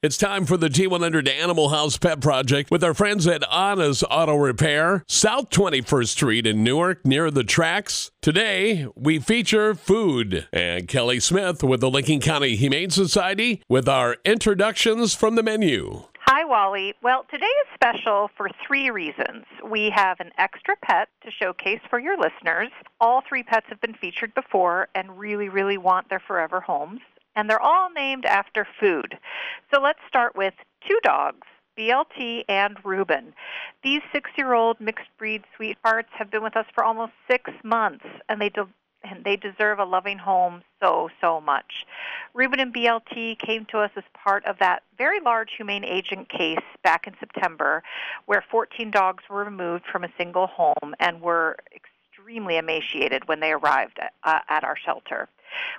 It's time for the T100 Animal House Pet Project with our friends at Honest Auto Repair, South 21st Street in Newark, near the tracks. Today, we feature food. And Kelly Smith with the Licking County Humane Society with our introductions from the menu. Hi, Wally. Well, today is special for three reasons. We have an extra pet to showcase for your listeners. All three pets have been featured before and really, really want their forever homes and they're all named after food. So let's start with two dogs. BLT and Reuben. These six year old mixed breed sweethearts have been with us for almost six months, and they, de- and they deserve a loving home so, so much. Reuben and BLT came to us as part of that very large humane agent case back in September, where 14 dogs were removed from a single home and were extremely emaciated when they arrived at, uh, at our shelter.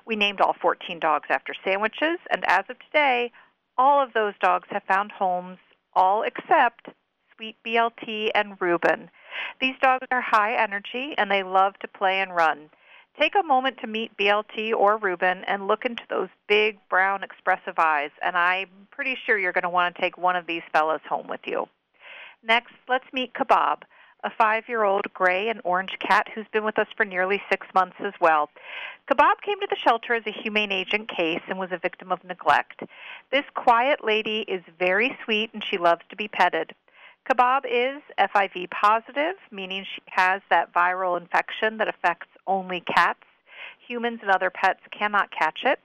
We named all 14 dogs after sandwiches, and as of today, all of those dogs have found homes, all except Sweet BLT and Reuben. These dogs are high energy and they love to play and run. Take a moment to meet BLT or Reuben and look into those big, brown, expressive eyes, and I'm pretty sure you're going to want to take one of these fellows home with you. Next, let's meet Kabob a five year old gray and orange cat who's been with us for nearly six months as well. Kabob came to the shelter as a humane agent case and was a victim of neglect. This quiet lady is very sweet and she loves to be petted. Kabob is FIV positive, meaning she has that viral infection that affects only cats. Humans and other pets cannot catch it.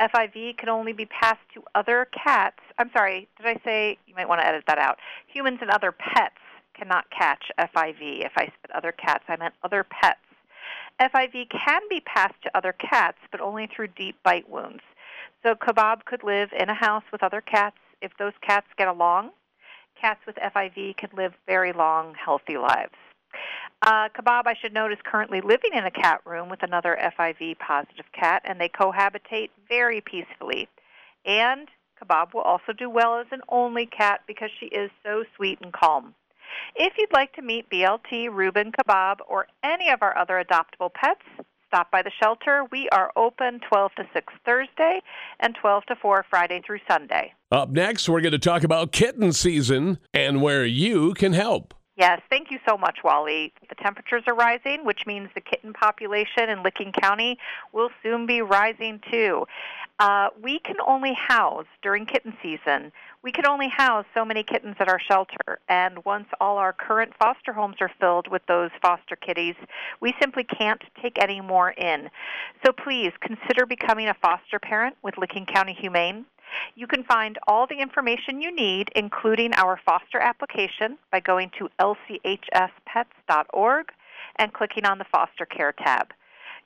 FIV can only be passed to other cats. I'm sorry, did I say, you might want to edit that out. Humans and other pets cannot catch FIV. If I said other cats, I meant other pets. FIV can be passed to other cats, but only through deep bite wounds. So Kabob could live in a house with other cats. If those cats get along, cats with FIV can live very long, healthy lives. Uh, Kabob, I should note, is currently living in a cat room with another FIV positive cat, and they cohabitate very peacefully. And Kabob will also do well as an only cat because she is so sweet and calm. If you'd like to meet BLT, Reuben Kabob, or any of our other adoptable pets, stop by the shelter. We are open 12 to 6 Thursday and 12 to 4 Friday through Sunday. Up next, we're going to talk about kitten season and where you can help. Yes, thank you so much, Wally. The temperatures are rising, which means the kitten population in Licking County will soon be rising too. Uh, we can only house during kitten season. We can only house so many kittens at our shelter, and once all our current foster homes are filled with those foster kitties, we simply can't take any more in. So please consider becoming a foster parent with Licking County Humane. You can find all the information you need, including our foster application, by going to lchspets.org and clicking on the Foster Care tab.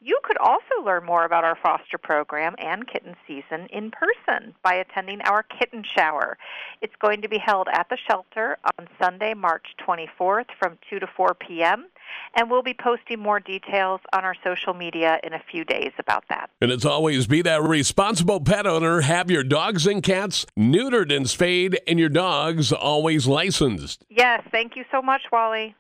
You could also learn more about our foster program and kitten season in person by attending our kitten shower. It's going to be held at the shelter on Sunday, March 24th from 2 to 4 p.m. And we'll be posting more details on our social media in a few days about that. And as always, be that responsible pet owner. Have your dogs and cats neutered and spayed, and your dogs always licensed. Yes, thank you so much, Wally.